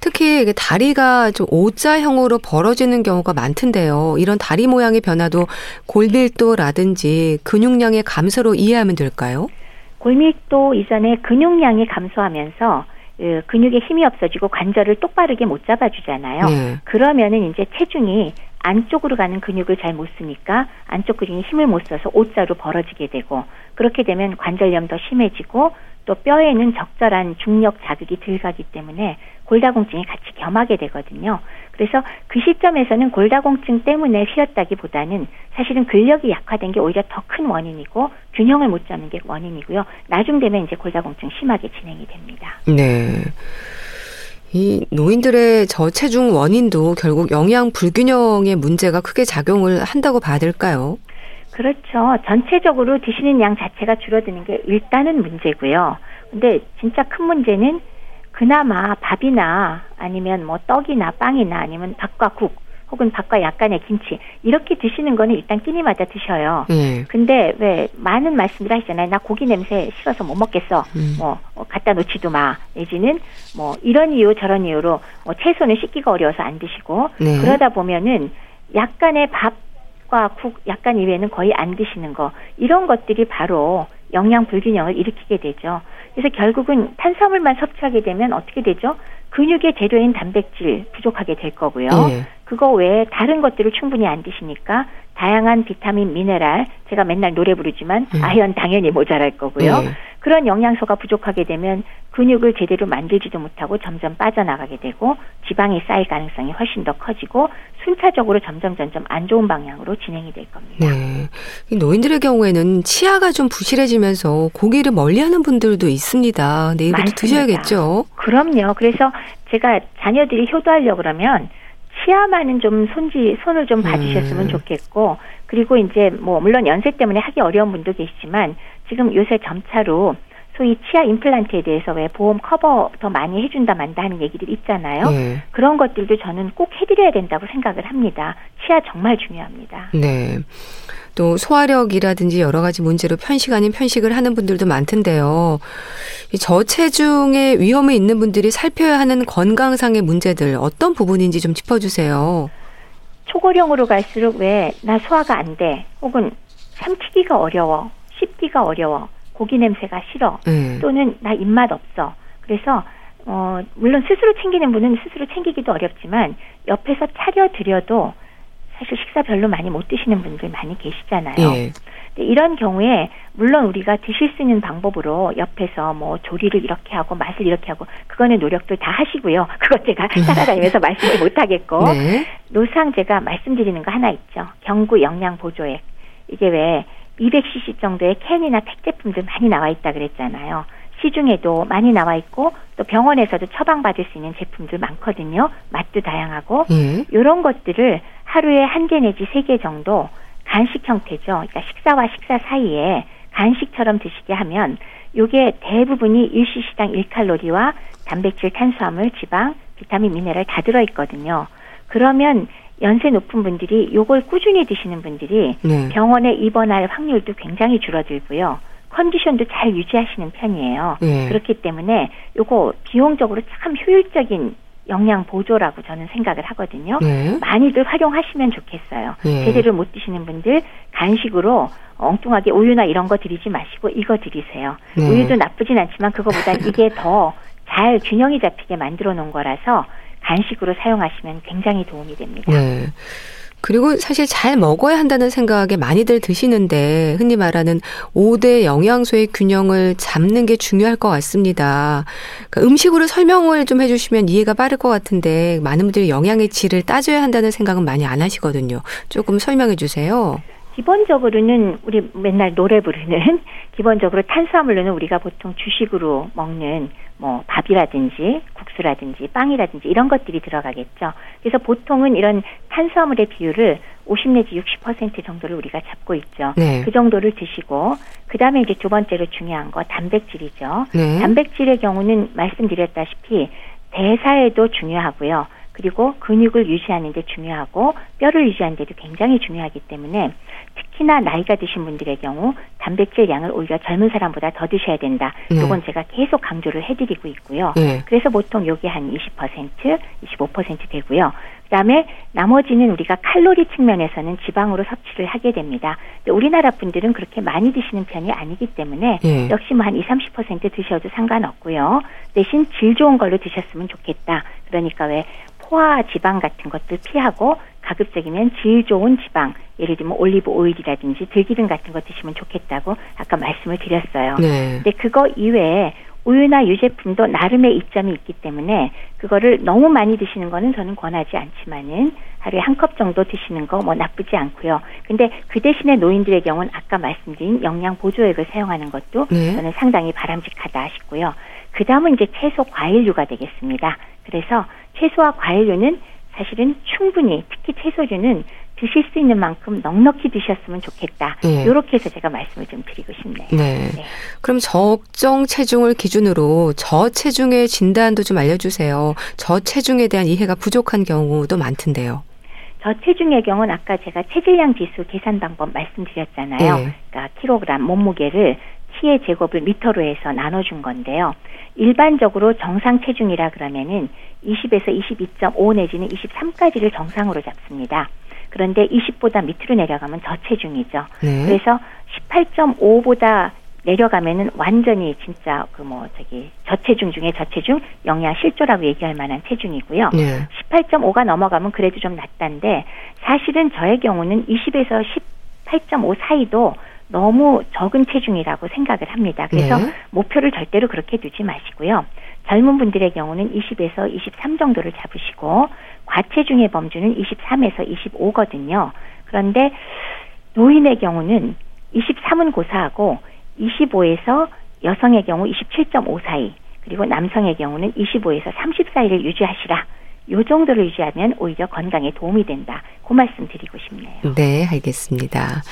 특히 다리가 좀 O자형으로 벌어지는 경우가 많던데요. 이런 다리 모양의 변화도 골밀도라든지 근육량의 감소로 이해하면 될까요? 골밀도 이전에 근육량이 감소하면서 그 근육에 힘이 없어지고 관절을 똑바르게 못 잡아주잖아요. 네. 그러면은 이제 체중이 안쪽으로 가는 근육을 잘 못 쓰니까 안쪽 근육이 힘을 못 써서 O자로 벌어지게 되고 그렇게 되면 관절염 더 심해지고 또 뼈에는 적절한 중력 자극이 들어가기 때문에 골다공증이 같이 겸하게 되거든요. 그래서 그 시점에서는 골다공증 때문에 휘었다기보다는 사실은 근력이 약화된 게 오히려 더 큰 원인이고 균형을 못 잡는 게 원인이고요. 나중 되면 이제 골다공증 심하게 진행이 됩니다. 네. 이 노인들의 저체중 원인도 결국 영양 불균형의 문제가 크게 작용을 한다고 봐야 될까요? 그렇죠. 전체적으로 드시는 양 자체가 줄어드는 게 일단은 문제고요. 근데 진짜 큰 문제는 그나마 밥이나 아니면 뭐 떡이나 빵이나 아니면 밥과 국 혹은 밥과 약간의 김치 이렇게 드시는 거는 일단 끼니마다 드셔요. 네. 근데 왜 많은 말씀들 하시잖아요. 나 고기 냄새 싫어서 못 먹겠어. 음. 뭐 어, 갖다 놓지도 마. 내지는 뭐 이런 이유 저런 이유로 뭐 채소는 씻기가 어려워서 안 드시고 네. 그러다 보면은 약간의 밥과 국 약간 이외에는 거의 안 드시는 거 이런 것들이 바로 영양 불균형을 일으키게 되죠. 그래서 결국은 탄수화물만 섭취하게 되면 어떻게 되죠? 근육의 재료인 단백질 부족하게 될 거고요. 예. 그거 외에 다른 것들을 충분히 안 드시니까 다양한 비타민, 미네랄, 제가 맨날 노래 부르지만 음. 아연 당연히 모자랄 거고요. 예. 그런 영양소가 부족하게 되면 근육을 제대로 만들지도 못하고 점점 빠져나가게 되고 지방이 쌓일 가능성이 훨씬 더 커지고 순차적으로 점점 점점 안 좋은 방향으로 진행이 될 겁니다. 네. 이 노인들의 경우에는 치아가 좀 부실해지면서 고기를 멀리하는 분들도 있습니다. 근데 이것도 많습니다. 드셔야겠죠. 그럼요. 그래서 제가 자녀들이 효도하려 고 그러면 치아만은 좀 손지 손을 좀 봐주셨으면 음. 좋겠고 그리고 이제 뭐 물론 연세 때문에 하기 어려운 분도 계시지만 지금 요새 점차로 소위 치아 임플란트에 대해서 왜 보험 커버 더 많이 해준다 만다 하는 얘기들 있잖아요. 네. 그런 것들도 저는 꼭 해드려야 된다고 생각을 합니다. 치아 정말 중요합니다. 네. 또 소화력이라든지 여러 가지 문제로 편식 아닌 편식을 하는 분들도 많던데요. 이 저체중의 위험이 있는 분들이 살펴야 하는 건강상의 문제들 어떤 부분인지 좀 짚어주세요. 초고령으로 갈수록 왜 나 소화가 안 돼, 혹은 삼키기가 어려워, 씹기가 어려워, 고기 냄새가 싫어, 네. 또는 나 입맛 없어. 그래서 어 물론 스스로 챙기는 분은 스스로 챙기기도 어렵지만 옆에서 차려 드려도 사실 식사 별로 많이 못 드시는 분들 많이 계시잖아요. 예. 이런 경우에 물론 우리가 드실 수 있는 방법으로 옆에서 뭐 조리를 이렇게 하고 맛을 이렇게 하고 그거는 노력도 다 하시고요. 그것 제가 따라다니면서 말씀을 못 하겠고 네. 노상 제가 말씀드리는 거 하나 있죠. 경구 영양 보조액. 이게 왜 200cc 정도의 캔이나 팩 제품들 많이 나와 있다 그랬잖아요. 시중에도 많이 나와 있고 또 병원에서도 처방받을 수 있는 제품들 많거든요. 맛도 다양하고 예. 이런 것들을 하루에 한 개 내지 세 개 정도 간식 형태죠. 그러니까 식사와 식사 사이에 간식처럼 드시게 하면 요게 대부분이 일시시당 1칼로리와 단백질, 탄수화물, 지방, 비타민, 미네랄 다 들어 있거든요. 그러면 연세 높은 분들이 요걸 꾸준히 드시는 분들이 네. 병원에 입원할 확률도 굉장히 줄어들고요. 컨디션도 잘 유지하시는 편이에요. 예. 그렇기 때문에 요거 비용적으로 참 효율적인 영양 보조라고 저는 생각을 하거든요. 네. 많이들 활용하시면 좋겠어요. 예. 제대로 못 드시는 분들 간식으로 엉뚱하게 우유나 이런 거 드리지 마시고 이거 드리세요. 네. 우유도 나쁘진 않지만 그거보단 이게 더 잘 균형이 잡히게 만들어 놓은 거라서 간식으로 사용하시면 굉장히 도움이 됩니다. 네. 그리고 사실 잘 먹어야 한다는 생각에 많이들 드시는데 흔히 말하는 5대 영양소의 균형을 잡는 게 중요할 것 같습니다. 그러니까 음식으로 설명을 좀 해주시면 이해가 빠를 것 같은데 많은 분들이 영양의 질을 따져야 한다는 생각은 많이 안 하시거든요. 조금 설명해 주세요. 기본적으로는 우리 맨날 노래 부르는 기본적으로 탄수화물로는 우리가 보통 주식으로 먹는 뭐 밥이라든지 국수라든지 빵이라든지 이런 것들이 들어가겠죠. 그래서 보통은 이런 탄수화물의 비율을 50 내지 60% 정도를 우리가 잡고 있죠. 네. 그 정도를 드시고 그다음에 이제 두 번째로 중요한 거 단백질이죠. 네. 단백질의 경우는 말씀드렸다시피 대사에도 중요하고요. 그리고 근육을 유지하는 데 중요하고 뼈를 유지하는 데도 굉장히 중요하기 때문에 특히나 나이가 드신 분들의 경우 단백질 양을 오히려 젊은 사람보다 더 드셔야 된다. 네. 이건 제가 계속 강조를 해드리고 있고요. 네. 그래서 보통 여기 한 20%, 25% 되고요. 그다음에 나머지는 우리가 칼로리 측면에서는 지방으로 섭취를 하게 됩니다. 우리나라 분들은 그렇게 많이 드시는 편이 아니기 때문에 네. 역시 뭐 한 2, 30% 드셔도 상관없고요. 대신 질 좋은 걸로 드셨으면 좋겠다. 그러니까 왜 포화 지방 같은 것들 피하고 가급적이면 질 좋은 지방, 예를 들면 올리브 오일이라든지 들기름 같은 거 드시면 좋겠다고 아까 말씀을 드렸어요. 네. 근데 그거 이외에 우유나 유제품도 나름의 이점이 있기 때문에 그거를 너무 많이 드시는 거는 저는 권하지 않지만은 하루에 한 컵 정도 드시는 거 뭐 나쁘지 않고요. 근데 그 대신에 노인들의 경우는 아까 말씀드린 영양 보조액을 사용하는 것도 네. 저는 상당히 바람직하다 싶고요. 그 다음은 이제 채소 과일류가 되겠습니다. 그래서 채소와 과일류는 사실은 충분히 특히 채소류는 드실 수 있는 만큼 넉넉히 드셨으면 좋겠다. 네. 이렇게 해서 제가 말씀을 좀 드리고 싶네요. 네. 네. 그럼 적정 체중을 기준으로 저체중의 진단도 좀 알려주세요. 저체중에 대한 이해가 부족한 경우도 많던데요. 저체중의 경우는 아까 제가 체질량 지수 계산 방법 말씀드렸잖아요. 네. 그러니까 킬로그램 몸무게를 키의 제곱을 미터로 해서 나눠준 건데요. 일반적으로 정상 체중이라 그러면은 20에서 22.5 내지는 23까지를 정상으로 잡습니다. 그런데 20보다 밑으로 내려가면 저체중이죠. 네. 그래서 18.5보다 내려가면은 완전히 진짜 그 뭐 저기 저체중 중에 저체중 영양 실조라고 얘기할 만한 체중이고요. 네. 18.5가 넘어가면 그래도 좀 낫단데 사실은 저의 경우는 20에서 18.5 사이도 너무 적은 체중이라고 생각을 합니다. 그래서 네. 목표를 절대로 그렇게 두지 마시고요. 젊은 분들의 경우는 20에서 23 정도를 잡으시고 과체중의 범주는 23에서 25거든요. 그런데 노인의 경우는 23은 고사하고 25에서 여성의 경우 27.5 사이 그리고 남성의 경우는 25에서 30 사이를 유지하시라. 요 정도를 유지하면 오히려 건강에 도움이 된다. 그 말씀 드리고 싶네요. 네, 알겠습니다.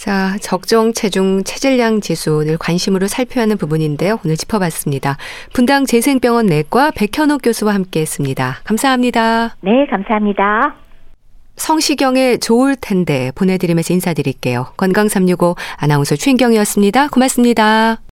자, 적정 체중 체질량 지수를 관심으로 살펴야 하는 부분인데요. 오늘 짚어봤습니다. 분당 재생병원 내과 백현옥 교수와 함께했습니다. 감사합니다. 네, 감사합니다. 성시경의 좋을 텐데 보내드리면서 인사드릴게요. 건강365 아나운서 최인경이었습니다. 고맙습니다.